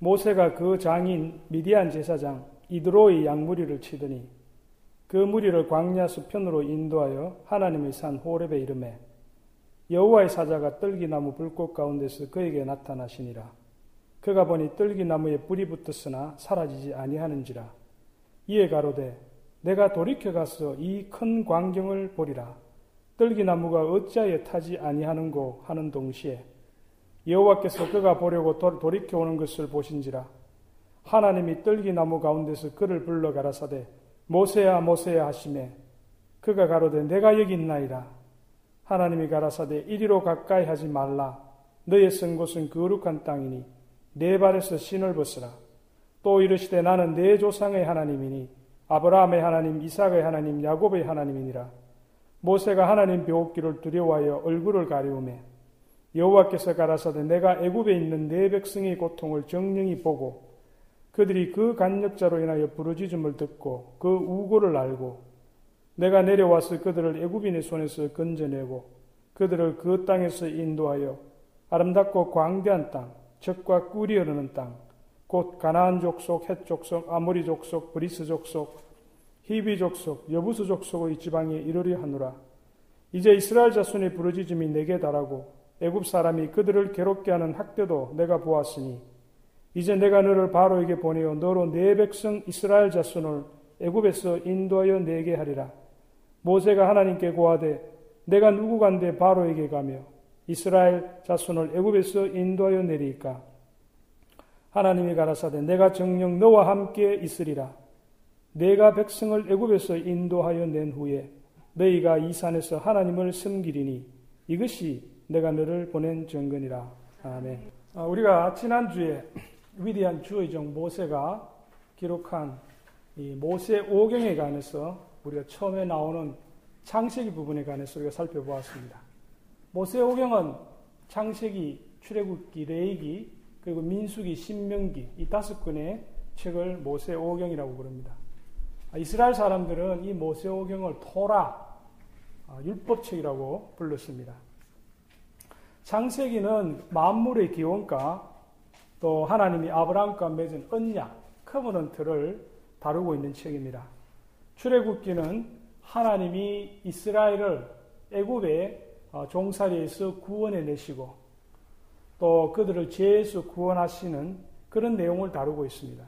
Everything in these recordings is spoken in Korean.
모세가 그 장인 미디안 제사장 이드로의 양무리를 치더니 그 무리를 광야 수편으로 인도하여 하나님의 산 호렙에 이름에 여호와의 사자가 떨기나무 불꽃 가운데서 그에게 나타나시니라. 그가 보니 떨기나무에 불이 붙었으나 사라지지 아니하는지라. 이에 가로되 내가 돌이켜 가서 이 큰 광경을 보리라. 떨기나무가 어찌하여 타지 아니하는고 하는 동시에 여호와께서 그가 보려고 돌이켜 오는 것을 보신지라. 하나님이 떨기나무 가운데서 그를 불러 가라사대 모세야 모세야 하심에 그가 가로되 내가 여기 있나이다. 하나님이 가라사대 이리로 가까이 하지 말라. 너의 쓴 곳은 거룩한 땅이니 내 발에서 신을 벗으라. 또 이르시되 나는 내 조상의 하나님이니 아브라함의 하나님, 이삭의 하나님, 야곱의 하나님이니라. 모세가 하나님 뵈옵기를 두려워하여 얼굴을 가리우매 여호와께서 가라사대 내가 애굽에 있는 내 백성의 고통을 정녕히 보고 그들이 그 간역자로 인하여 부르짖음을 듣고 그 우고를 알고 내가 내려와서 그들을 애굽인의 손에서 건져내고 그들을 그 땅에서 인도하여 아름답고 광대한 땅, 젖과 꿀이 흐르는 땅, 곧 가나안 족속, 헷 족속, 아모리 족속, 브리스 족속, 히비 족속, 여부수 족속의 지방에 이르려 하노라. 이제 이스라엘 자손의 부르짖음이 내게 달하고 애굽 사람이 그들을 괴롭게 하는 학대도 내가 보았으니 이제 내가 너를 바로에게 보내어 너로 내 백성 이스라엘 자손을 애굽에서 인도하여 내게 하리라. 모세가 하나님께 고하되 내가 누구간데 바로에게 가며 이스라엘 자손을 애굽에서 인도하여 내리까 하나님이 가라사대 내가 정령 너와 함께 있으리라. 내가 백성을 애굽에서 인도하여 낸 후에 너희가 이 산에서 하나님을 섬기리니 이것이 내가 너를 보낸 정근이라. 아멘. 아, 우리가 지난주에 위대한 주의 종 모세가 기록한 이 모세 오경에 관해서 우리가 처음에 나오는 창세기 부분에 관해서 우리가 살펴보았습니다. 모세 오경은 창세기, 출애굽기, 레이기, 그리고 민수기, 신명기 이 다섯 권의 책을 모세 오경이라고 부릅니다. 아, 이스라엘 사람들은 이 모세 오경을 토라, 아, 율법책이라고 불렀습니다. 창세기는 만물의 기원과 또 하나님이 아브라함과 맺은 언약, 커버넌트를 다루고 있는 책입니다. 출애굽기는 하나님이 이스라엘을 애굽의 어, 종살이에서 구원해 내시고 또 그들을 죄에서 구원하시는 그런 내용을 다루고 있습니다.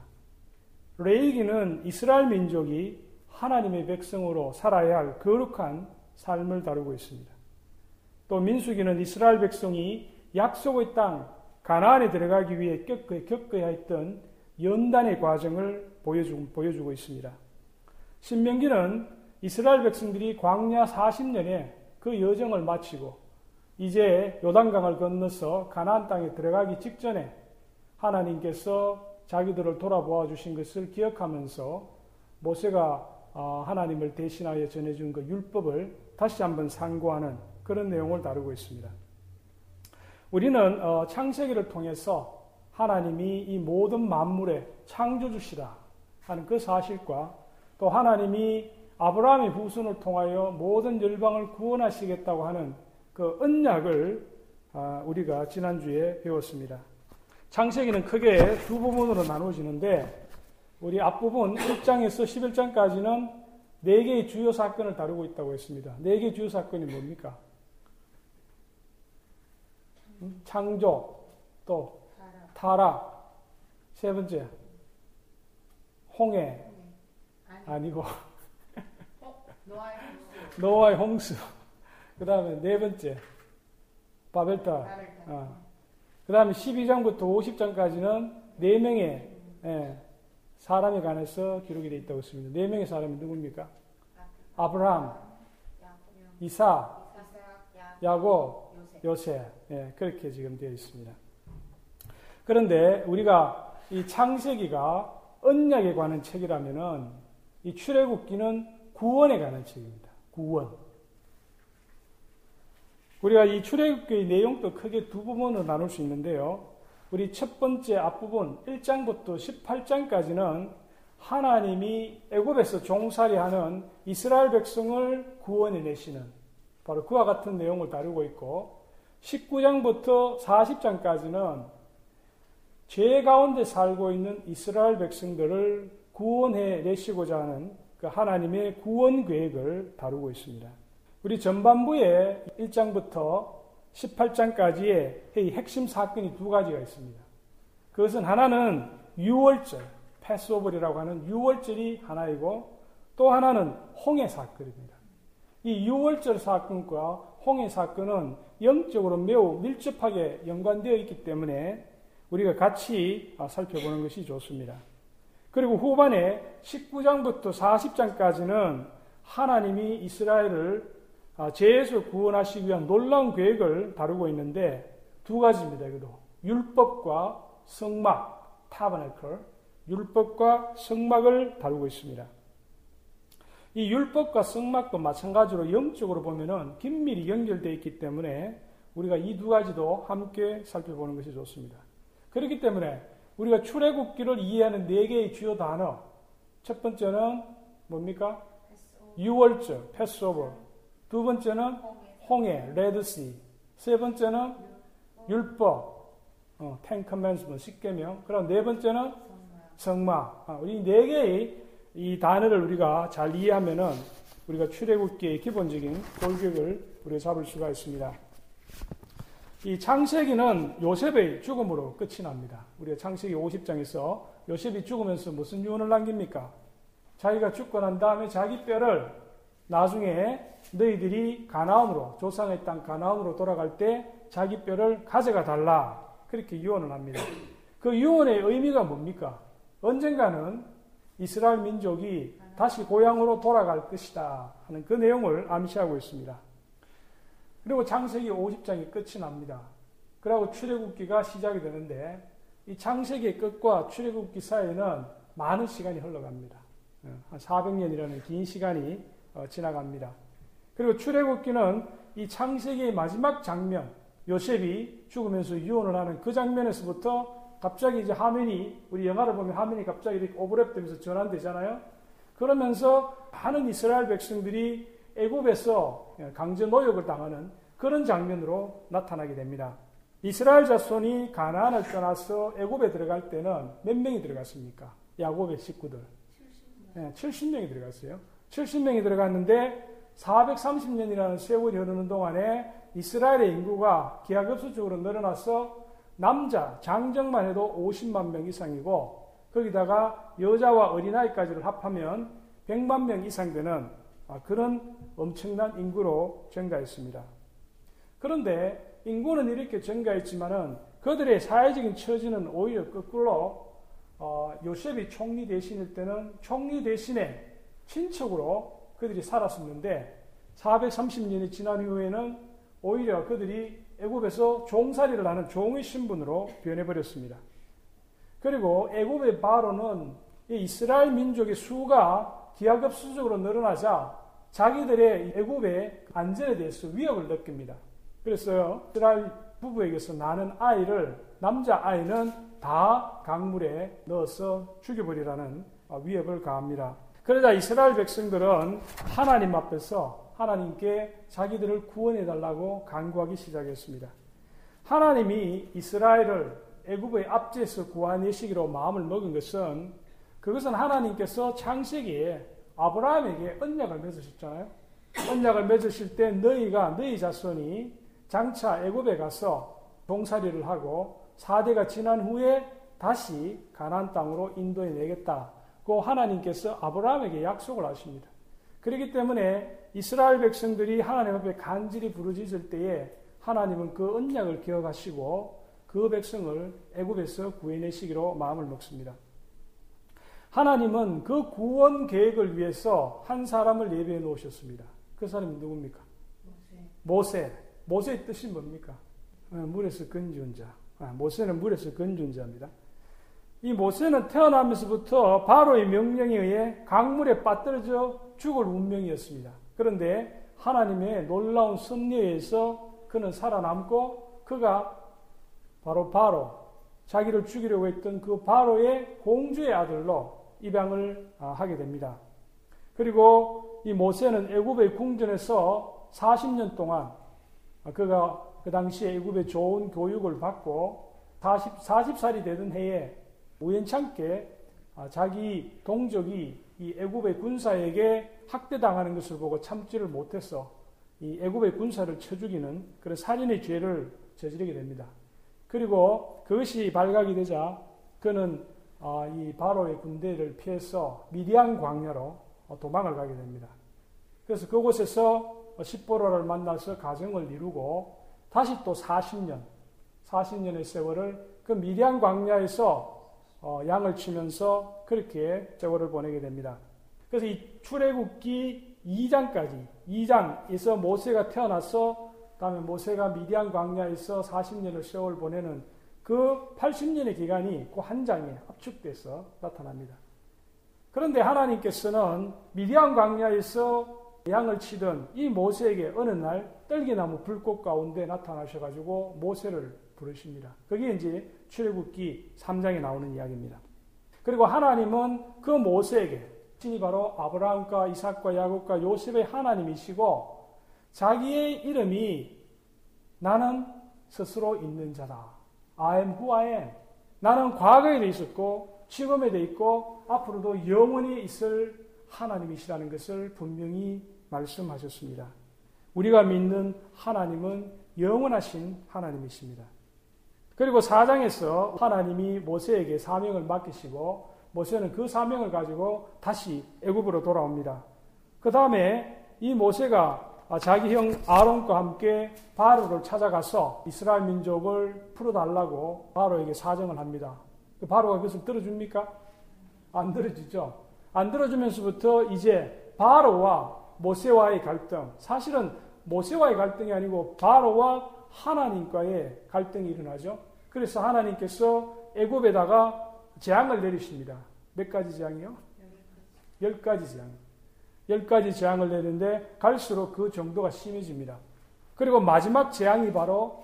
레이기는 이스라엘 민족이 하나님의 백성으로 살아야 할 거룩한 삶을 다루고 있습니다. 또 민수기는 이스라엘 백성이 약속의 땅 가나안에 들어가기 위해 겪어야 했던 연단의 과정을 보여주고, 보여주고 있습니다. 신명기는 이스라엘 백성들이 광야 40년에 그 여정을 마치고 이제 요단강을 건너서 가나안 땅에 들어가기 직전에 하나님께서 자기들을 돌아보아 주신 것을 기억하면서 모세가 어, 하나님을 대신하여 전해준 그 율법을 다시 한번 상고하는 그런 내용을 다루고 있습니다. 우리는 어, 창세기를 통해서 하나님이 이 모든 만물의 창조주시다 하는 그 사실과 또 하나님이 아브라함의 후손을 통하여 모든 열방을 구원하시겠다고 하는 그 언약을 아, 우리가 지난주에 배웠습니다. 창세기는 크게 두 부분으로 나누어지는데 우리 앞부분 1장에서 11장까지는 네 개의 주요 사건을 다루고 있다고 했습니다. 네 개의 주요 사건이 뭡니까? 창조, 또 타락, 세 번째 홍해 아니고 노아의 홍수. 그 다음에 네 번째 바벨탑. 어. 그 다음에 12장부터 50장까지는 네 명의 예, 사람에 관해서 기록이 되어 있다고 했습니다. 네 명의 사람이 누굽니까? 아브라함, 이사, 야곱, 요셉. 예, 그렇게 지금 되어 있습니다. 그런데 우리가 이 창세기가 언약에 관한 책이라면은 이 출애굽기는 구원에 관한 책입니다. 구원. 우리가 이 출애굽기의 내용도 크게 두 부분으로 나눌 수 있는데요. 우리 첫 번째 앞부분 1장부터 18장까지는 하나님이 애굽에서 종살이하는 이스라엘 백성을 구원해 내시는 바로 그와 같은 내용을 다루고 있고 19장부터 40장까지는 죄 가운데 살고 있는 이스라엘 백성들을 구원해 내시고자 하는 그 하나님의 구원 계획을 다루고 있습니다. 우리 전반부에 1장부터 18장까지의 핵심 사건이 두 가지가 있습니다. 그것은 하나는 유월절, 패스오버리라고 하는 유월절이 하나이고 또 하나는 홍해 사건입니다. 이 유월절 사건과 홍해 사건은 영적으로 매우 밀접하게 연관되어 있기 때문에 우리가 같이 살펴보는 것이 좋습니다. 그리고 후반에 19장부터 40장까지는 하나님이 이스라엘을 죄에서 구원하시기 위한 놀라운 계획을 다루고 있는데 두 가지입니다. 이것도 율법과 성막, 타버네클, 율법과 성막을 다루고 있습니다. 이 율법과 성막도 마찬가지로 영적으로 보면은 긴밀히 연결되어 있기 때문에 우리가 이 두 가지도 함께 살펴보는 것이 좋습니다. 그렇기 때문에 우리가 출애굽기를 이해하는 네 개의 주요 단어 첫 번째는 뭡니까? 유월절, 패스오버. 두 번째는 홍해, 레드시. 세 번째는 율법, 어, 텐 커맨스먼, 십계명. 그럼 네 번째는 성막. 아, 우리 네 개의 이 단어를 우리가 잘 이해하면은 우리가 출애굽기의 기본적인 골격을 우리가 잡을 수가 있습니다. 이 창세기는 요셉의 죽음으로 끝이 납니다. 우리가 창세기 50장에서 요셉이 죽으면서 무슨 유언을 남깁니까? 자기가 죽고 난 다음에 자기 뼈를 나중에 너희들이 가나안으로 조상의 땅 가나안으로 돌아갈 때 자기 뼈를 가져가 달라 그렇게 유언을 합니다. 그 유언의 의미가 뭡니까? 언젠가는 이스라엘 민족이 다시 고향으로 돌아갈 것이다 하는 그 내용을 암시하고 있습니다. 그리고 창세기 50장이 끝이 납니다. 그리고 출애굽기가 시작이 되는데 이 창세기의 끝과 출애굽기 사이에는 많은 시간이 흘러갑니다. 예, 한 400년이라는 긴 시간이 어, 지나갑니다. 그리고 출애굽기는 이 창세기의 마지막 장면, 요셉이 죽으면서 유언을 하는 그 장면에서부터 갑자기 이제 화면이 우리 영화를 보면 화면이 갑자기 이렇게 오버랩되면서 전환되잖아요. 그러면서 많은 이스라엘 백성들이 애굽에서 강제 노역을 당하는 그런 장면으로 나타나게 됩니다. 이스라엘 자손이 가나안을 떠나서 애굽에 들어갈 때는 몇 명이 들어갔습니까? 야곱의 식구들. 70명. 70명이 들어갔어요. 70명이 들어갔는데 430년이라는 세월이 흐르는 동안에 이스라엘의 인구가 기하급수적으로 늘어나서 남자, 장정만 해도 50만 명 이상이고 거기다가 여자와 어린아이까지를 합하면 100만 명 이상 되는 그런 엄청난 인구로 증가했습니다. 그런데 인구는 이렇게 증가했지만은 그들의 사회적인 처지는 오히려 거꾸로 어, 요셉이 총리 대신일 때는 총리 대신에 친척으로 그들이 살았었는데 430년이 지난 이후에는 오히려 그들이 애굽에서 종살이를 하는 종의 신분으로 변해버렸습니다. 그리고 애굽의 바로는 이스라엘 민족의 수가 기하급수적으로 늘어나자 자기들의 애굽의 안전에 대해서 위협을 느낍니다. 그래서 이스라엘 부부에게서 나는 아이를 남자 아이는 다 강물에 넣어서 죽여버리라는 위협을 가합니다. 그러자 이스라엘 백성들은 하나님 앞에서 하나님께 자기들을 구원해 달라고 간구하기 시작했습니다. 하나님이 이스라엘을 애굽의 압제에서 구하내시기로 마음을 먹은 것은 그것은 하나님께서 창세기에 아브라함에게 언약을 맺으셨잖아요. 언약을 맺으실 때 너희가 너희 자손이 장차 애굽에 가서 동사리를 하고 4대가 지난 후에 다시 가나안 땅으로 인도해 내겠다고 하나님께서 아브라함에게 약속을 하십니다. 그렇기 때문에 이스라엘 백성들이 하나님 앞에 간절히 부르짖을 때에 하나님은 그 언약을 기억하시고 그 백성을 애굽에서 구해내시기로 마음을 먹습니다. 하나님은 그 구원 계획을 위해서 한 사람을 예배해 놓으셨습니다. 그 사람이 누굽니까? 모세. 모세. 의 뜻이 뭡니까? 어, 물에서 건지온 자. 아, 모세는 물에서 건지온 자입니다. 이 모세는 태어나면서부터 바로의 명령에 의해 강물에 빠뜨려져 죽을 운명이었습니다. 그런데 하나님의 놀라운 섭리에서 그는 살아남고 그가 바로 바로 자기를 죽이려고 했던 그 바로의 공주의 아들로 입양을 아, 하게 됩니다. 그리고 이 모세는 애굽의 궁전에서 40년 동안 그가 그 당시에 애굽의 좋은 교육을 받고 40, 40살이 되던 해에 우연찮게 아, 자기 동족이 이 애굽의 군사에게 학대당하는 것을 보고 참지를 못해서 이 애굽의 군사를 쳐 죽이는 그런 살인의 죄를 저지르게 됩니다. 그리고 그것이 발각이 되자 그는 아, 이 바로의 군대를 피해서 미디안 광야로 도망을 가게 됩니다. 그래서 그곳에서 십보로를 만나서 가정을 이루고 다시 또 40년, 40년의 세월을 그 미디안 광야에서 어, 양을 치면서 그렇게 세월을 보내게 됩니다. 그래서 이 출애굽기 2장까지 2장에서 모세가 태어나서 다음에 모세가 미디안 광야에서 40년을 세월 보내는 그 80년의 기간이 그 한 장에 압축돼서 나타납니다. 그런데 하나님께서는 미디안 광야에서 양을 치던 이 모세에게 어느 날 떨기나무 불꽃 가운데 나타나셔가지고 모세를 부르십니다. 그게 이제 출애굽기 3장에 나오는 이야기입니다. 그리고 하나님은 그 모세에게 신이 바로 아브라함과 이삭과 야곱과 요셉의 하나님이시고 자기의 이름이 나는 스스로 있는 자다. I am who I am. 나는 과거에도 있었고 지금에도 있고 앞으로도 영원히 있을 하나님이시라는 것을 분명히 말씀하셨습니다. 우리가 믿는 하나님은 영원하신 하나님이십니다. 그리고 4장에서 하나님이 모세에게 사명을 맡기시고 모세는 그 사명을 가지고 다시 애굽으로 돌아옵니다. 그 다음에 이 모세가 자기 형 아론과 함께 바로를 찾아가서 이스라엘 민족을 풀어달라고 바로에게 사정을 합니다. 그 바로가 그것을 들어줍니까? 안 들어주죠. 안 들어주면서부터 이제 바로와 모세와의 갈등, 사실은 모세와의 갈등이 아니고 바로와 하나님과의 갈등이 일어나죠. 그래서 하나님께서 애굽에다가 재앙을 내리십니다. 몇 가지 재앙이요? 열 가지 재앙. 열 가지 재앙을 내리는데 갈수록 그 정도가 심해집니다. 그리고 마지막 재앙이 바로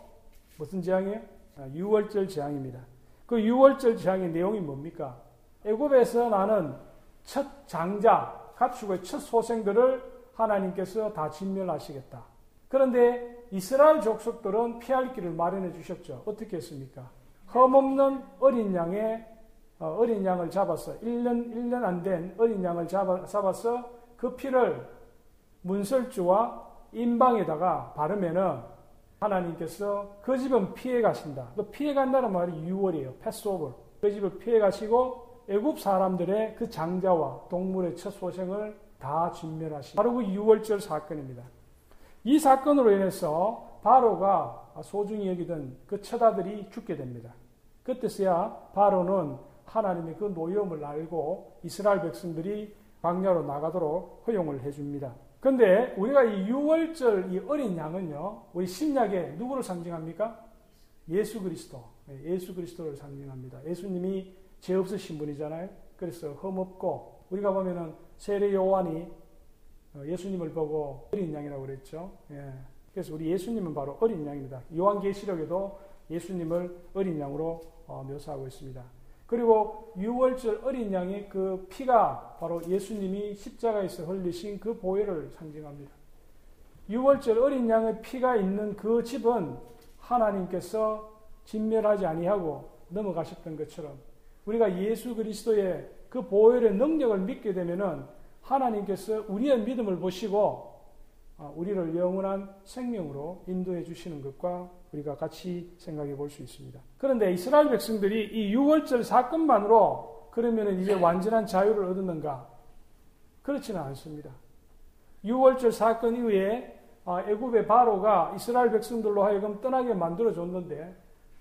무슨 재앙이에요? 아, 유월절 재앙입니다. 그 유월절 재앙의 내용이 뭡니까? 애굽에서 나는 첫 장자, 가축의 첫 소생들을 하나님께서 다 진멸하시겠다. 그런데 이스라엘 족속들은 피할 길을 마련해 주셨죠. 어떻게 했습니까? 흠없는 어린 양의 어, 어린 양을 잡아서 1년 1년 안 된 어린 양을 잡아, 잡아서 그 피를 문설주와 인방에다가 바르면은 하나님께서 그 집은 피해 가신다. 그 피해 간다는 말이 유월이에요. 패스오버. 그 집을 피해 가시고 애굽 사람들의 그 장자와 동물의 첫 소생을 다 진멸하신 바로 그 유월절 사건입니다. 이 사건으로 인해서 바로가 소중히 여기던 그 처다들이 죽게 됩니다. 그때서야 바로는 하나님의 그 노여움을 알고 이스라엘 백성들이 광야로 나가도록 허용을 해줍니다. 근데 우리가 이 6월절 이 어린 양은요, 우리 신약에 누구를 상징합니까? 예수 그리스도. 네, 예수 그리스도를 상징합니다. 예수님이 죄 없으신 분이잖아요. 그래서 흠없고, 우리가 보면은 세례 요한이 어, 예수님을 보고 어린 양이라고 그랬죠. 예. 그래서 우리 예수님은 바로 어린 양입니다. 요한계시록에도 예수님을 어린 양으로 어, 묘사하고 있습니다. 그리고 6월절 어린 양의 그 피가 바로 예수님이 십자가에서 흘리신 그 보혈을 상징합니다. 6월절 어린 양의 피가 있는 그 집은 하나님께서 진멸하지 아니하고 넘어가셨던 것처럼 우리가 예수 그리스도의 그 보혈의 능력을 믿게 되면은 하나님께서 우리의 믿음을 보시고 어, 우리를 영원한 생명으로 인도해 주시는 것과 우리가 같이 생각해 볼 수 있습니다. 그런데 이스라엘 백성들이 이 6월절 사건만으로 그러면 이제 완전한 자유를 얻었는가? 그렇지는 않습니다. 6월절 사건 이후에 아, 애굽의 바로가 이스라엘 백성들로 하여금 떠나게 만들어 줬는데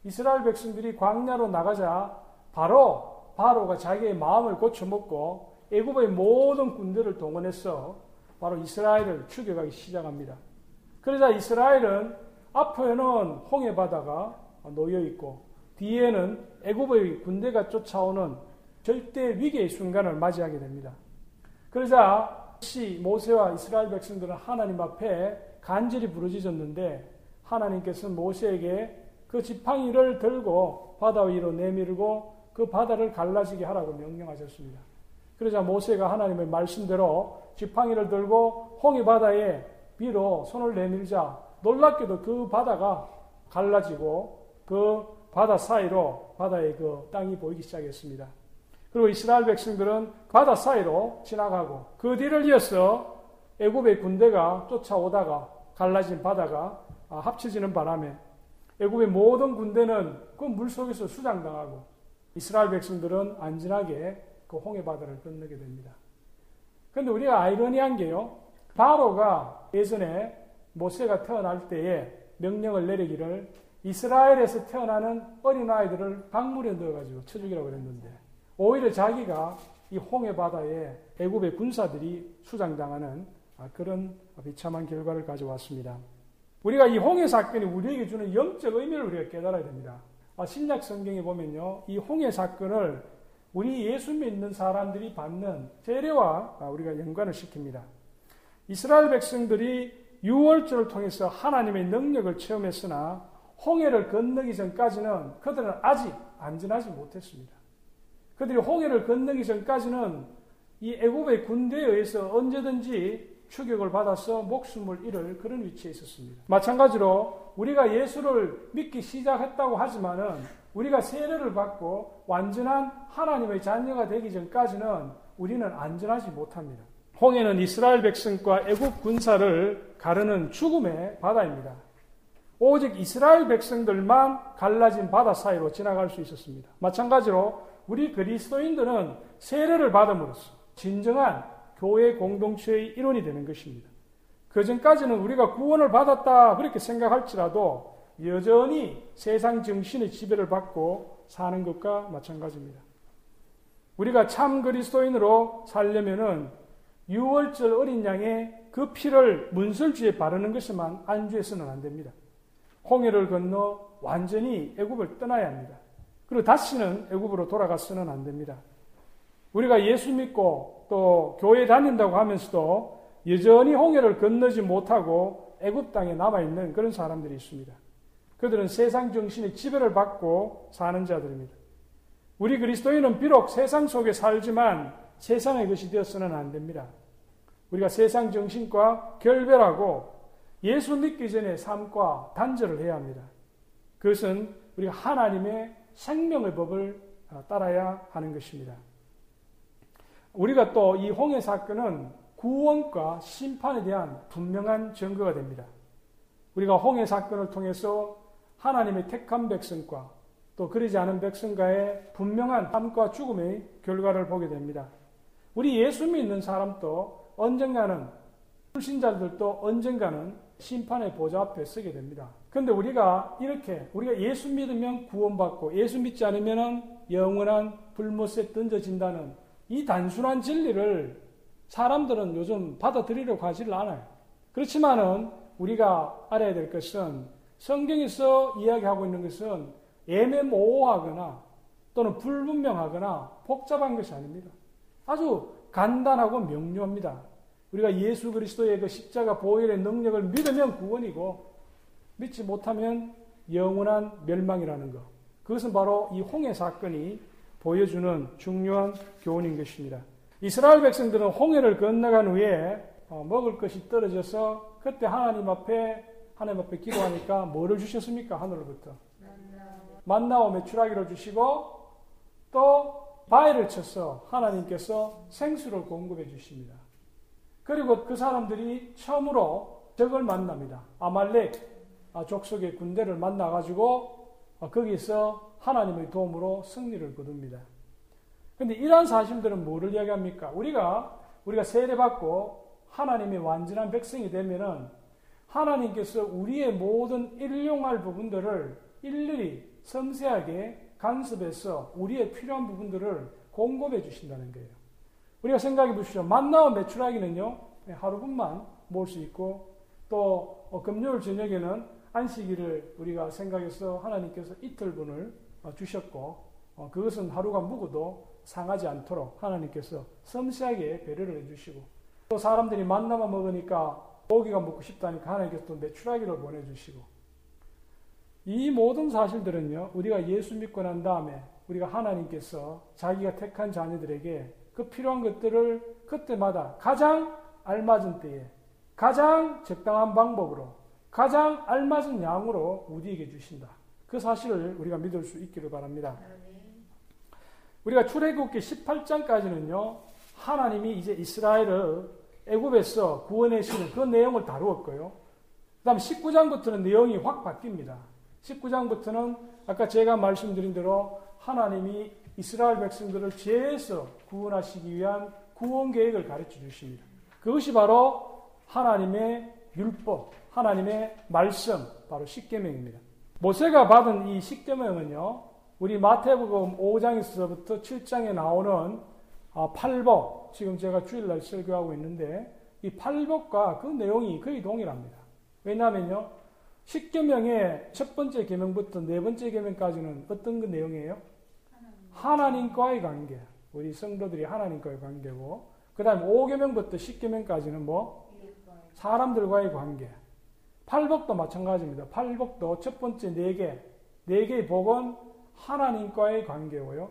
이스라엘 백성들이 광야로 나가자 바로 바로가 자기의 마음을 고쳐먹고 애굽의 모든 군대를 동원해서 바로 이스라엘을 추격하기 시작합니다. 그러자 이스라엘은 앞에는 홍해 바다가 놓여 있고 뒤에는 애굽의 군대가 쫓아오는 절대 위기의 순간을 맞이하게 됩니다. 그러자 시 모세와 이스라엘 백성들은 하나님 앞에 간절히 부르짖었는데 하나님께서 모세에게 그 지팡이를 들고 바다 위로 내밀고 그 바다를 갈라지게 하라고 명령하셨습니다. 그러자 모세가 하나님의 말씀대로 지팡이를 들고 홍해 바다에 위로 손을 내밀자 놀랍게도 그 바다가 갈라지고 그 바다 사이로 바다의 그 땅이 보이기 시작했습니다. 그리고 이스라엘 백성들은 바다 사이로 지나가고 그 뒤를 이어서 애굽의 군대가 쫓아오다가 갈라진 바다가 아, 합쳐지는 바람에 애굽의 모든 군대는 그 물속에서 수장당하고 이스라엘 백성들은 안전하게 그 홍해 바다를 건너게 됩니다. 그런데 우리가 아이러니한 게요. 바로가 예전에 모세가 태어날 때에 명령을 내리기를 이스라엘에서 태어나는 어린아이들을 강물에 넣어가지고 쳐죽이라고 그랬는데 오히려 자기가 이 홍해 바다에 애굽의 군사들이 수장당하는 그런 비참한 결과를 가져왔습니다. 우리가 이 홍해 사건이 우리에게 주는 영적 의미를 우리가 깨달아야 됩니다. 신약 성경에 보면요, 이 홍해 사건을 우리 예수 믿는 사람들이 받는 세례와 우리가 연관을 시킵니다. 이스라엘 백성들이 6월절을 통해서 하나님의 능력을 체험했으나 홍해를 건너기 전까지는 그들은 아직 안전하지 못했습니다. 그들이 홍해를 건너기 전까지는 이 애굽의 군대에 의해서 언제든지 추격을 받아서 목숨을 잃을 그런 위치에 있었습니다. 마찬가지로 우리가 예수를 믿기 시작했다고 하지만은 우리가 세례를 받고 완전한 하나님의 자녀가 되기 전까지는 우리는 안전하지 못합니다. 홍해는 이스라엘 백성과 애굽 군사를 가르는 죽음의 바다입니다. 오직 이스라엘 백성들만 갈라진 바다 사이로 지나갈 수 있었습니다. 마찬가지로 우리 그리스도인들은 세례를 받음으로써 진정한 교회 공동체의 일원이 되는 것입니다. 그 전까지는 우리가 구원을 받았다 그렇게 생각할지라도 여전히 세상 정신의 지배를 받고 사는 것과 마찬가지입니다. 우리가 참 그리스도인으로 살려면은 6월절 어린 양의 그 피를 문설주에 바르는 것에만 안주해서는 안 됩니다. 홍해를 건너 완전히 애굽을 떠나야 합니다. 그리고 다시는 애굽으로 돌아가서는 안 됩니다. 우리가 예수 믿고 또 교회 다닌다고 하면서도 여전히 홍해를 건너지 못하고 애굽 땅에 남아 있는 그런 사람들이 있습니다. 그들은 세상 정신의 지배를 받고 사는 자들입니다. 우리 그리스도인은 비록 세상 속에 살지만 세상의 것이 되어서는 안 됩니다. 우리가 세상 정신과 결별하고 예수 믿기 전에 삶과 단절을 해야 합니다. 그것은 우리가 하나님의 생명의 법을 따라야 하는 것입니다. 우리가 또 이 홍해 사건은 구원과 심판에 대한 분명한 증거가 됩니다. 우리가 홍해 사건을 통해서 하나님의 택한 백성과 또 그러지 않은 백성과의 분명한 삶과 죽음의 결과를 보게 됩니다. 우리 예수 믿는 사람도 언젠가는 불신자들도 언젠가는 심판의 보좌 앞에 서게 됩니다. 그런데 우리가 이렇게 우리가 예수 믿으면 구원받고 예수 믿지 않으면 영원한 불못에 던져진다는 이 단순한 진리를 사람들은 요즘 받아들이려고 하지를 않아요. 그렇지만은 우리가 알아야 될 것은 성경에서 이야기하고 있는 것은 애매모호하거나 또는 불분명하거나 복잡한 것이 아닙니다. 아주 간단하고 명료합니다. 우리가 예수 그리스도의 그 십자가 보혈의 능력을 믿으면 구원이고 믿지 못하면 영원한 멸망이라는 것. 그것은 바로 이 홍해 사건이 보여주는 중요한 교훈인 것입니다. 이스라엘 백성들은 홍해를 건너간 후에 어, 먹을 것이 떨어져서 그때 하나님 앞에 하나님 앞에 기도하니까 뭐를 주셨습니까? 하늘로부터 만나와 메추라기를 주시고 또 바위를 쳐서 하나님께서 생수를 공급해 주십니다. 그리고 그 사람들이 처음으로 적을 만납니다. 아말렉 아, 족속의 군대를 만나가지고 어, 거기서 하나님의 도움으로 승리를 거둡니다. 근데 이러한 사실들은 뭐를 이야기합니까? 우리가, 우리가 세례받고 하나님의 완전한 백성이 되면은 하나님께서 우리의 모든 일용할 부분들을 일일이 섬세하게 간섭해서 우리의 필요한 부분들을 공급해 주신다는 거예요. 우리가 생각해 보시죠. 만나와 매출하기는요, 하루분만 모을 수 있고, 또 어, 금요일 저녁에는 안식일을 우리가 생각해서 하나님께서 이틀분을 어, 주셨고, 어, 그것은 하루가 묵어도 상하지 않도록 하나님께서 섬세하게 배려를 해주시고, 또 사람들이 만나만 먹으니까 고기가 먹고 싶다니까 하나님께서 또 매출하기를 보내주시고, 이 모든 사실들은요, 우리가 예수 믿고 난 다음에 우리가 하나님께서 자기가 택한 자녀들에게 그 필요한 것들을 그때마다 가장 알맞은 때에 가장 적당한 방법으로 가장 알맞은 양으로 우리에게 주신다. 그 사실을 우리가 믿을 수 있기를 바랍니다. 우리가 출애굽기 18장까지는요. 하나님이 이제 이스라엘을 애굽에서 구원해시는 그 내용을 다루었고요. 그 다음 19장부터는 내용이 확 바뀝니다. 19장부터는 아까 제가 말씀드린 대로 하나님이 이스라엘 백성들을 죄에서 구원하시기 위한 구원 계획을 가르쳐 주십니다. 그것이 바로 하나님의 율법, 하나님의 말씀, 바로 십계명입니다. 모세가 받은 이 십계명은요. 우리 마태복음 5장에서부터 7장에 나오는 아, 팔복, 지금 제가 주일날 설교하고 있는데 이 팔복과 그 내용이 거의 동일합니다. 왜냐하면요. 십계명의 첫 번째 계명부터 네 번째 계명까지는 어떤 그 내용이에요? 하나님 과의 관계. 우리 성도들이 하나님과의 관계고 그 다음에 5계명부터 10계명까지는 뭐? 사람들과의 관계. 팔복도 마찬가지입니다. 팔복도 첫 번째 4개, 4개의 복은 하나님과의 관계고요.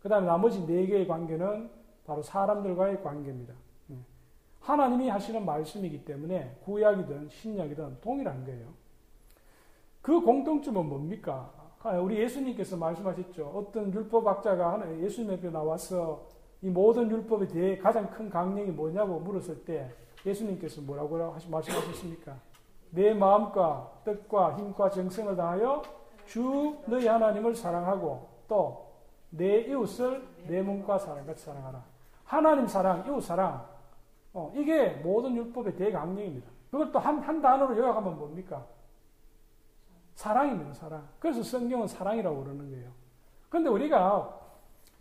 그 다음에 나머지 4개의 관계는 바로 사람들과의 관계입니다. 네. 하나님이 하시는 말씀이기 때문에 구약이든 신약이든 동일한 거예요. 그 공통점은 뭡니까? 아, 우리 예수님께서 말씀하셨죠. 어떤 율법학자가 예수님에게 나와서 이 모든 율법에 대해 가장 큰 강령이 뭐냐고 물었을 때 예수님께서 뭐라고 말씀하셨습니까? 내 마음과 뜻과 힘과 정성을 다하여 주 너희 하나님을 사랑하고 또 내 이웃을 내 몸과 사랑같이 사랑하라. 하나님 사랑, 이웃 사랑. 어, 이게 모든 율법의 대강령입니다. 그걸 또 한, 한 단어로 요약하면 뭡니까? 사랑입니다, 사랑. 그래서 성경은 사랑이라고 그러는 거예요. 근데 우리가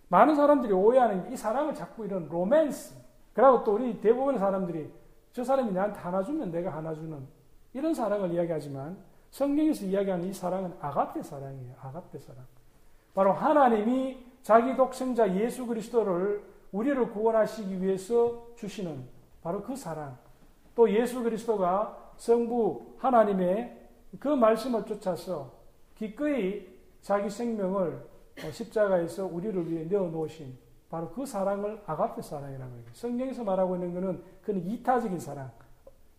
많은 사람들이 오해하는 이 사랑을 자꾸 이런 로맨스. 그리고 또 우리 대부분의 사람들이 저 사람이 나한테 하나 주면 내가 하나 주는 이런 사랑을 이야기하지만 성경에서 이야기하는 이 사랑은 아가페 사랑이에요. 아가페 사랑. 바로 하나님이 자기 독생자 예수 그리스도를 우리를 구원하시기 위해서 주시는 바로 그 사랑. 또 예수 그리스도가 성부 하나님의 그 말씀을 쫓아서 기꺼이 자기 생명을 십자가에서 우리를 위해 내어 놓으신 바로 그 사랑을 아가페 사랑이라고 해요. 성경에서 말하고 있는 것은 그는 이타적인 사랑,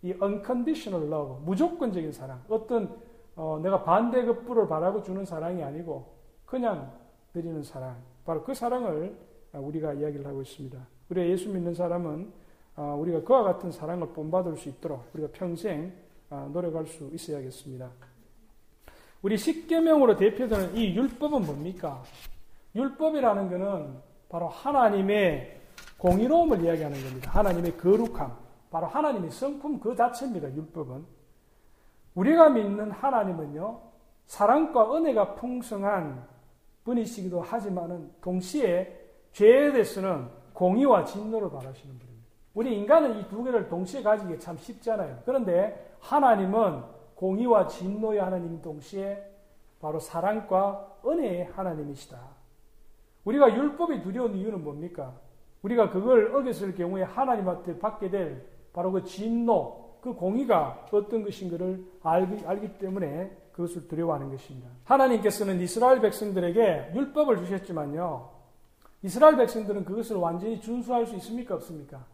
이 unconditional love, 무조건적인 사랑. 어떤 어, 내가 반대급부를 바라고 주는 사랑이 아니고 그냥 드리는 사랑. 바로 그 사랑을 우리가 이야기를 하고 있습니다. 우리가 예수 믿는 사람은 어, 우리가 그와 같은 사랑을 본받을 수 있도록 우리가 평생 어, 노력할 수 있어야겠습니다. 우리 십계명으로 대표되는 이 율법은 뭡니까? 율법이라는 것은 바로 하나님의 공의로움을 이야기하는 겁니다. 하나님의 거룩함. 바로 하나님의 성품 그 자체입니다. 율법은. 우리가 믿는 하나님은요, 사랑과 은혜가 풍성한 분이시기도 하지만은 동시에 죄에 대해서는 공의와 진노를 바라시는 분입니다. 우리 인간은 이 두 개를 동시에 가지기 참 쉽잖아요. 그런데 하나님은 공의와 진노의 하나님 동시에 바로 사랑과 은혜의 하나님이시다. 우리가 율법이 두려운 이유는 뭡니까? 우리가 그걸 어겼을 경우에 하나님한테 받게 될 바로 그 진노, 그 공의가 어떤 것인가를 알기, 알기 때문에 그것을 두려워하는 것입니다. 하나님께서는 이스라엘 백성들에게 율법을 주셨지만요. 이스라엘 백성들은 그것을 완전히 준수할 수 있습니까? 없습니까?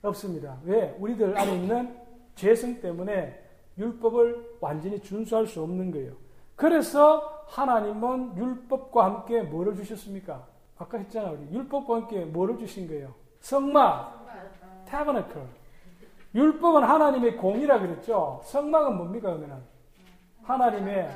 없습니다. 왜? 우리들 안에 있는 죄성 때문에 율법을 완전히 준수할 수 없는 거예요. 그래서 하나님은 율법과 함께 뭐를 주셨습니까? 아까 했잖아 우리 율법과 함께 뭐를 주신 거예요? 성막, 타버너클. 율법은 하나님의 공이라 그랬죠. 성막은 뭡니까 그러면? 하나님의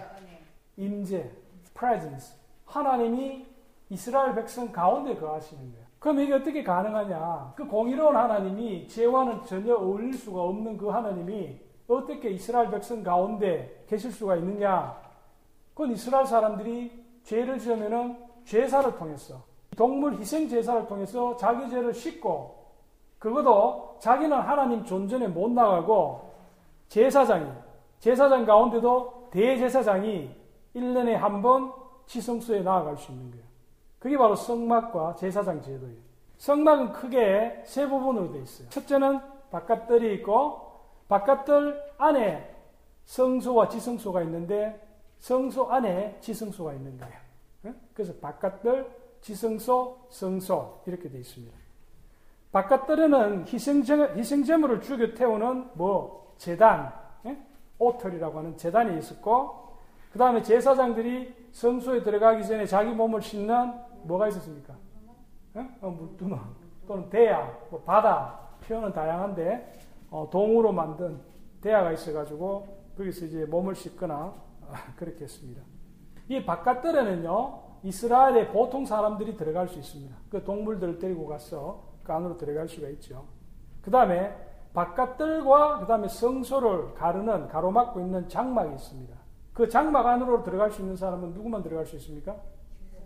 임재, presence. 하나님이 이스라엘 백성 가운데 거하시는 거예요. 그럼 이게 어떻게 가능하냐? 그 공의로운 하나님이 죄와는 전혀 어울릴 수가 없는 그 하나님이 어떻게 이스라엘 백성 가운데 계실 수가 있느냐? 그건 이스라엘 사람들이 죄를 지으면은 제사를 통해서 동물 희생 제사를 통해서 자기 죄를 씻고 그것도 자기는 하나님 존전에 못 나가고 제사장이 제사장 가운데도 대제사장이 1년에 한 번 지성소에 나아갈 수 있는 거예요. 그게 바로 성막과 제사장 제도예요. 성막은 크게 세 부분으로 되어 있어요. 첫째는 바깥들이 있고 바깥들 안에 성소와 지성소가 있는데 성소 안에 지성소가 있는 거예요. 그래서 바깥들, 지성소, 성소 이렇게 되어 있습니다. 바깥들에는 희생제, 희생제물을 죽여 태우는 뭐 재단, 오털이라고 하는 재단이 있었고 그 다음에 제사장들이 성소에 들어가기 전에 자기 몸을 씻는 뭐가 있었습니까? 어, 물두멍 또는 대야, 뭐 바다 표현은 다양한데 어, 동으로 만든 대야가 있어가지고 거기서 이제 몸을 씻거나 그렇게 했습니다. 이 바깥들에는요 이스라엘의 보통 사람들이 들어갈 수 있습니다. 그 동물들을 데리고 가서 그 안으로 들어갈 수가 있죠. 그 다음에 바깥들과 그 다음에 성소를 가르는 가로막고 있는 장막이 있습니다. 그 장막 안으로 들어갈 수 있는 사람은 누구만 들어갈 수 있습니까?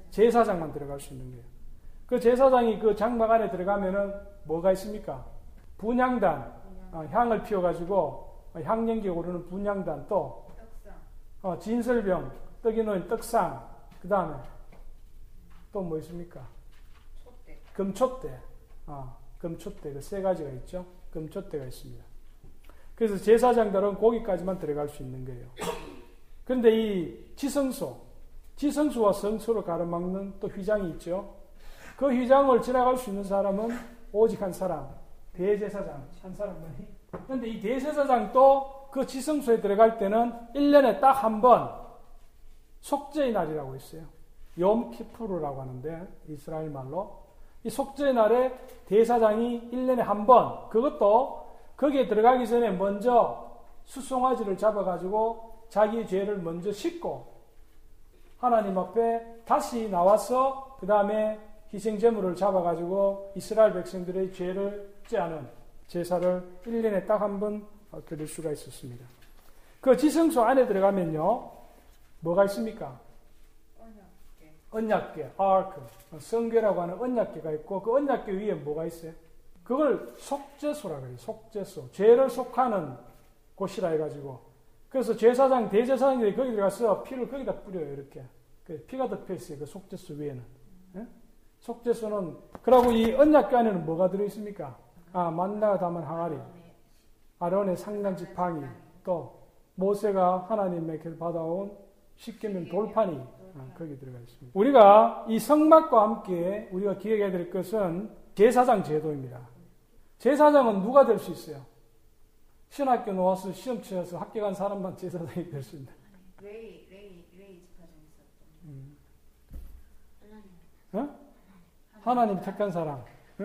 제사장만 들어갈 수 있는 거예요. 그 제사장이 그 장막 안에 들어가면은 뭐가 있습니까? 분향단, 어, 향을 피워가지고 향연기 오르는 분향단 또 어, 진설병, 떡이 놓인 떡상, 그 다음에 또 뭐 있습니까? 촛대. 금촛대, 어, 금촛대 그 세 가지가 있죠. 금촛대가 있습니다. 그래서 제사장들은 거기까지만 들어갈 수 있는 거예요. 그런데 이 지성소, 지성소와 성소를 가로막는 또 휘장이 있죠. 그 휘장을 지나갈 수 있는 사람은 오직 한 사람, 대제사장 한 사람만이. 그런데 이 대제사장도 그 지성소에 들어갈 때는 1년에 딱 한 번 속죄의 날이라고 있어요. 염키푸르라고 하는데 이스라엘 말로 이 속죄의 날에 대사장이 1년에 한 번 그것도 거기에 들어가기 전에 먼저 수송아지를 잡아가지고 자기 죄를 먼저 씻고 하나님 앞에 다시 나와서 그 다음에 희생제물을 잡아가지고 이스라엘 백성들의 죄를 째하는 제사를 1년에 딱 한 번 드릴 수가 있었습니다. 그 지성소 안에 들어가면요, 뭐가 있습니까? 언약계, 아크, 성계라고 하는 언약계가 있고 그 언약계 위에 뭐가 있어요? 그걸 속죄소라고 해요. 속죄소. 죄를 속하는 곳이라 해가지고. 그래서 제사장, 대제사장들이 거기 들어가서 피를 거기다 뿌려요. 이렇게. 그 피가 덮여 있어요. 그 속죄소 위에는. 예? 속죄소는 그러고 이 언약궤 안에는 뭐가 들어 있습니까? 아 만나가 담은 항아리, 아론의 싹난 지팡이, 또 모세가 하나님에게 받아온 십계명 돌판이 아, 거기 들어가 있습니다. 우리가 이 성막과 함께 우리가 기억해야 될 것은 제사장 제도입니다. 제사장은 누가 될 수 있어요? 신학교 나와서 시험 치어서 합격한 사람만 제사장이 될 수 있는. 레위, 레위, 레위 제사장 있었죠. 음. 어? 하나님 택한 사람.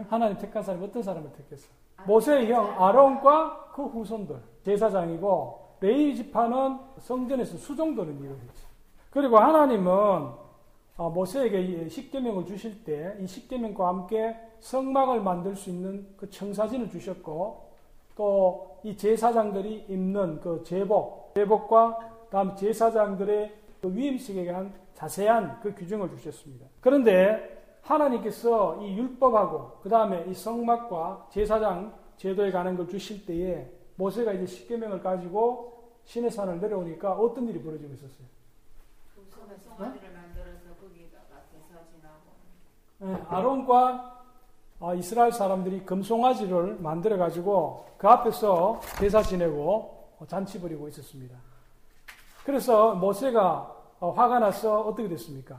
하나님 택한 사람이 어떤 사람을 택했어? 모세의 형 아론과 그 후손들. 제사장이고 레이 지파는 성전에서 수종도는 일을 했지. 그리고 하나님은 어, 모세에게 십계명을 주실 때 이 십계명과 함께 성막을 만들 수 있는 그 청사진을 주셨고 또 이 제사장들이 입는 그 제복, 제복과 다음 제사장들의 그 위임식에 대한 자세한 그 규정을 주셨습니다. 그런데 하나님께서 이 율법하고 그 다음에 이 성막과 제사장 제도에 관한 걸 주실 때에 모세가 이제 십계명을 가지고 신의 산을 내려오니까 어떤 일이 벌어지고 있었어요? 송아지를 만들어서 거기다가 제사 지나고. 네, 아론과 어, 이스라엘 사람들이 금송아지를 만들어 가지고 그 앞에서 제사 지내고 잔치 벌이고 있었습니다. 그래서 모세가 어, 화가 나서 어떻게 됐습니까?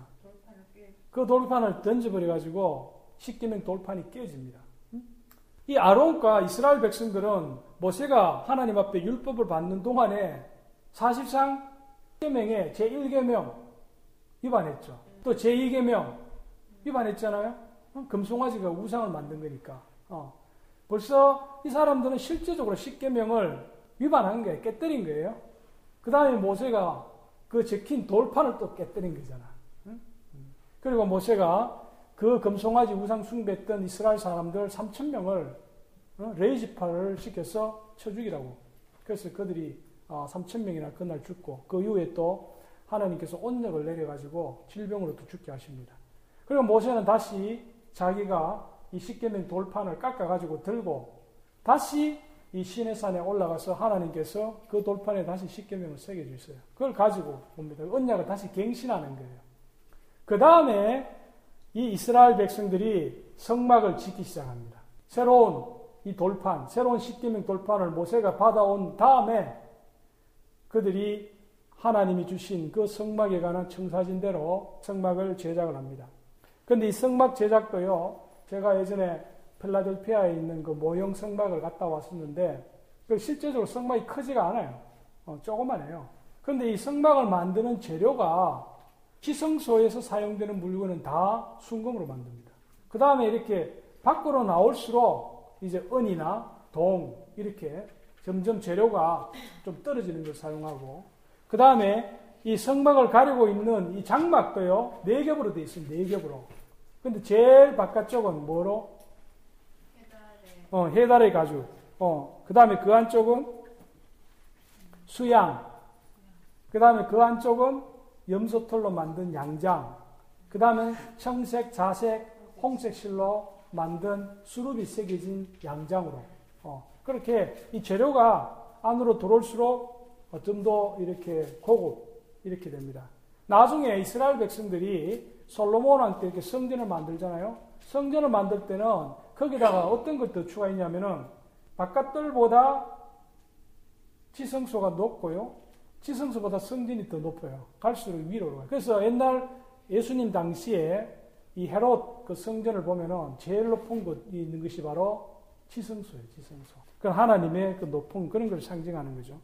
그 돌판을 던져버려 가지고 십계명 돌판이 깨집니다. 이 아론과 이스라엘 백성들은 모세가 하나님 앞에 율법을 받는 동안에 사실상 계명의 제1계명 위반했죠. 또 제2계명 위반했잖아요. 어, 금송아지가 우상을 만든 거니까. 어. 벌써 이 사람들은 실제적으로 십계명을 위반한 거예요. 깨뜨린 거예요. 그 다음에 모세가 그 적힌 돌판을 또 깨뜨린 거잖아. 그리고 모세가 그 금송아지 우상 숭배했던 이스라엘 사람들 3천 명을 어, 레이지파를 시켜서 쳐 죽이라고. 그래서 그들이 3천 어, 명이나 그날 죽고 그 이후에 또 하나님께서 온력을 내려가지고 질병으로 또 죽게 하십니다. 그리고 모세는 다시 자기가 이 십계명 돌판을 깎아가지고 들고 다시 이 시내산에 올라가서 하나님께서 그 돌판에 다시 십계명을 새겨주셨어요. 그걸 가지고 옵니다. 언약을 다시 갱신하는 거예요. 그 다음에 이 이스라엘 백성들이 성막을 짓기 시작합니다. 새로운 이 돌판, 새로운 십계명 돌판을 모세가 받아온 다음에 그들이 하나님이 주신 그 성막에 관한 청사진대로 성막을 제작을 합니다. 그런데 이 성막 제작도요, 제가 예전에 필라델피아에 있는 그 모형 성막을 갔다 왔었는데, 그 실제적으로 성막이 크지가 않아요. 어, 조그만해요. 그런데 이 성막을 만드는 재료가 지성소에서 사용되는 물건은 다 순금으로 만듭니다. 그 다음에 이렇게 밖으로 나올수록 이제 은이나 동 이렇게 점점 재료가 좀 떨어지는 걸 사용하고 그 다음에 이 성막을 가리고 있는 이 장막도요 네 겹으로 되어 있습니다. 네 겹으로. 근데 제일 바깥쪽은 뭐로? 해달의, 어, 해달의 가죽. 어, 그 다음에 그 안쪽은 수양. 그 다음에 그 안쪽은 염소털로 만든 양장. 그 다음에 청색, 자색, 홍색 실로 만든 수룹이 새겨진 양장으로. 어, 그렇게 이 재료가 안으로 들어올수록 좀 더 이렇게 고급, 이렇게 됩니다. 나중에 이스라엘 백성들이 솔로몬한테 이렇게 성전을 만들잖아요. 성전을 만들 때는 거기다가 어떤 걸 더 추가했냐면은 바깥들보다 지성소가 높고요. 지성소보다 성전이 더 높아요. 갈수록 위로 가요. 그래서 옛날 예수님 당시에 이 헤롯 그 성전을 보면은 제일 높은 곳이 있는 것이 바로 지성소예요, 지성소. 그 하나님의 그 높은 그런 걸 상징하는 거죠.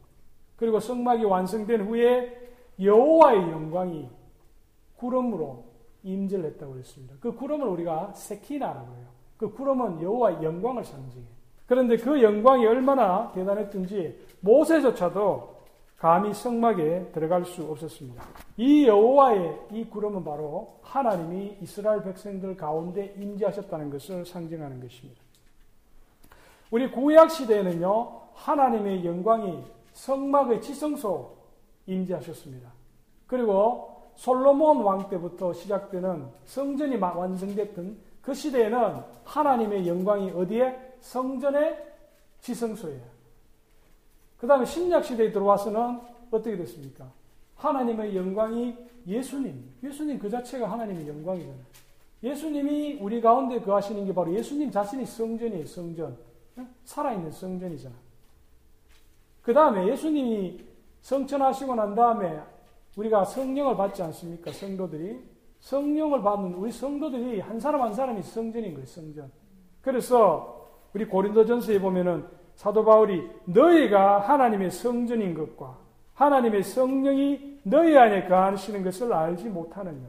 그리고 성막이 완성된 후에 여호와의 영광이 구름으로 임재를 했다고 했습니다. 그 구름을 우리가 세키나라고 해요. 그 구름은 여호와의 영광을 상징해요. 그런데 그 영광이 얼마나 대단했든지 모세조차도 감히 성막에 들어갈 수 없었습니다. 이 여호와의 이 구름은 바로 하나님이 이스라엘 백성들 가운데 임재하셨다는 것을 상징하는 것입니다. 우리 구약 시대에는요 하나님의 영광이 성막의 지성소 임재하셨습니다. 그리고 솔로몬 왕 때부터 시작되는 성전이 완성됐던 그 시대에는 하나님의 영광이 어디에 성전의 지성소예요. 그 다음에 신약 시대에 들어와서는 어떻게 됐습니까? 하나님의 영광이 예수님, 예수님 그 자체가 하나님의 영광이잖아요. 예수님이 우리 가운데 거하시는 게 바로 예수님 자신이 성전이에요, 성전. 살아있는 성전이잖아. 그 다음에 예수님이 성천하시고 난 다음에 우리가 성령을 받지 않습니까? 성도들이. 성령을 받는 우리 성도들이 한 사람 한 사람이 성전인 거예요, 성전. 그래서 우리 고린도전서에 보면은 사도 바울이 너희가 하나님의 성전인 것과 하나님의 성령이 너희 안에 거하시는 것을 알지 못하느냐.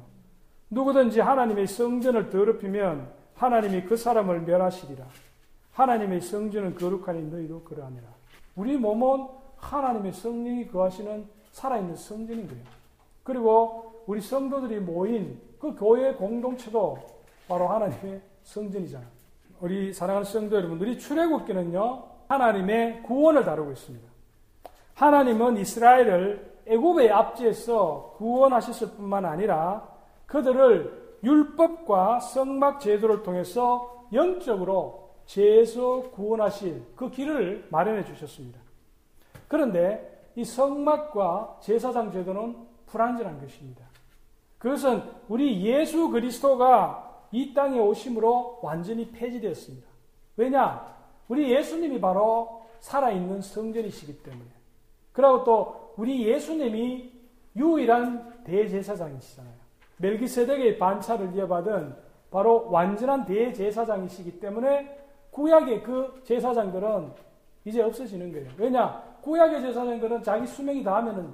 누구든지 하나님의 성전을 더럽히면 하나님이 그 사람을 멸하시리라. 하나님의 성전은 거룩하니 너희도 그러하니라. 우리 몸은 하나님의 성령이 거하시는 살아있는 성전인 거예요. 그리고 우리 성도들이 모인 그 교회 공동체도 바로 하나님의 성전이잖아. 우리 사랑하는 성도 여러분, 우리 출애굽기는요 하나님의 구원을 다루고 있습니다. 하나님은 이스라엘을 애굽의 압지에서 구원하셨을 뿐만 아니라 그들을 율법과 성막 제도를 통해서 영적으로 죄에서 구원하실 그 길을 마련해 주셨습니다. 그런데 이 성막과 제사장 제도는 불완전한 것입니다. 그것은 우리 예수 그리스도가 이 땅에 오심으로 완전히 폐지되었습니다. 왜냐? 우리 예수님이 바로 살아있는 성전이시기 때문에. 그리고 또 우리 예수님이 유일한 대제사장이시잖아요. 멜기세덱의 반차를 이어받은 바로 완전한 대제사장이시기 때문에 구약의 그 제사장들은 이제 없어지는 거예요. 왜냐? 구약의 제사장들은 자기 수명이 다하면은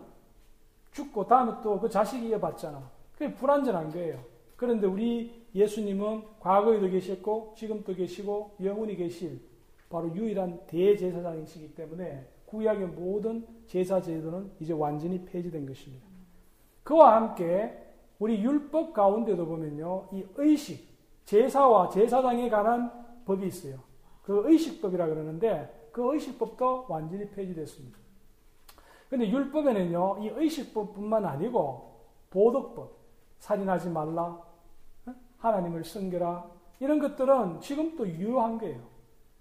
죽고 다음에 또 그 자식이 이어받잖아. 그게 불완전한 거예요. 그런데 우리 예수님은 과거에도 계셨고 지금도 계시고 영원히 계실 바로 유일한 대제사장이시기 때문에 구약의 모든 제사 제도는 이제 완전히 폐지된 것입니다. 그와 함께 우리 율법 가운데도 보면요, 이 의식, 제사와 제사장에 관한 법이 있어요. 그 의식법이라 그러는데 그 의식법도 완전히 폐지됐습니다. 근데 율법에는요, 이 의식법뿐만 아니고 보덕법, 살인하지 말라, 하나님을 섬겨라, 이런 것들은 지금도 유효한 거예요.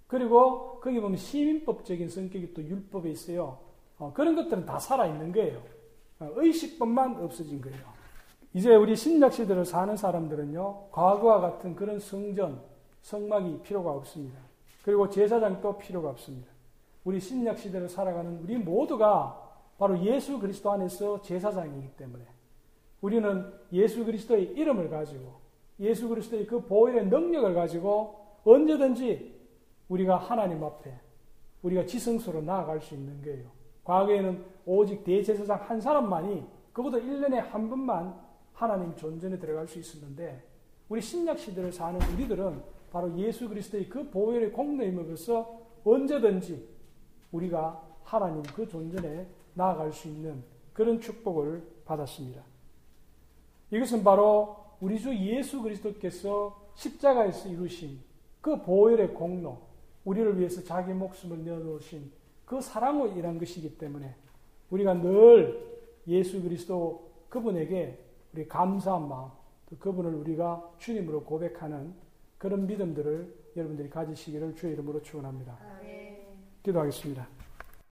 그리고 거기 보면 시민법적인 성격이 또 율법에 있어요. 어, 그런 것들은 다 살아있는 거예요. 어, 의식법만 없어진 거예요. 이제 우리 신약 시대를 사는 사람들은요, 과거와 같은 그런 성전, 성막이 필요가 없습니다. 그리고 제사장도 필요가 없습니다. 우리 신약 시대를 살아가는 우리 모두가 바로 예수 그리스도 안에서 제사장이기 때문에 우리는 예수 그리스도의 이름을 가지고 예수 그리스도의 그 보혈의 능력을 가지고 언제든지 우리가 하나님 앞에 우리가 지성소로 나아갈 수 있는 거예요. 과거에는 오직 대제사장 한 사람만이 그것도 1년에 한 번만 하나님 존전에 들어갈 수 있었는데 우리 신약 시대를 사는 우리들은 바로 예수 그리스도의 그 보혈의 공로임으로써 언제든지 우리가 하나님 그 존전에 나아갈 수 있는 그런 축복을 받았습니다. 이것은 바로 우리 주 예수 그리스도께서 십자가에서 이루신 그 보혈의 공로, 우리를 위해서 자기 목숨을 내어놓으신 그 사랑으로 일한 것이기 때문에 우리가 늘 예수 그리스도 그분에게 우리 감사한 마음, 또 그분을 우리가 주님으로 고백하는 그런 믿음들을 여러분들이 가지시기를 주의 이름으로 축원합니다. 기도하겠습니다.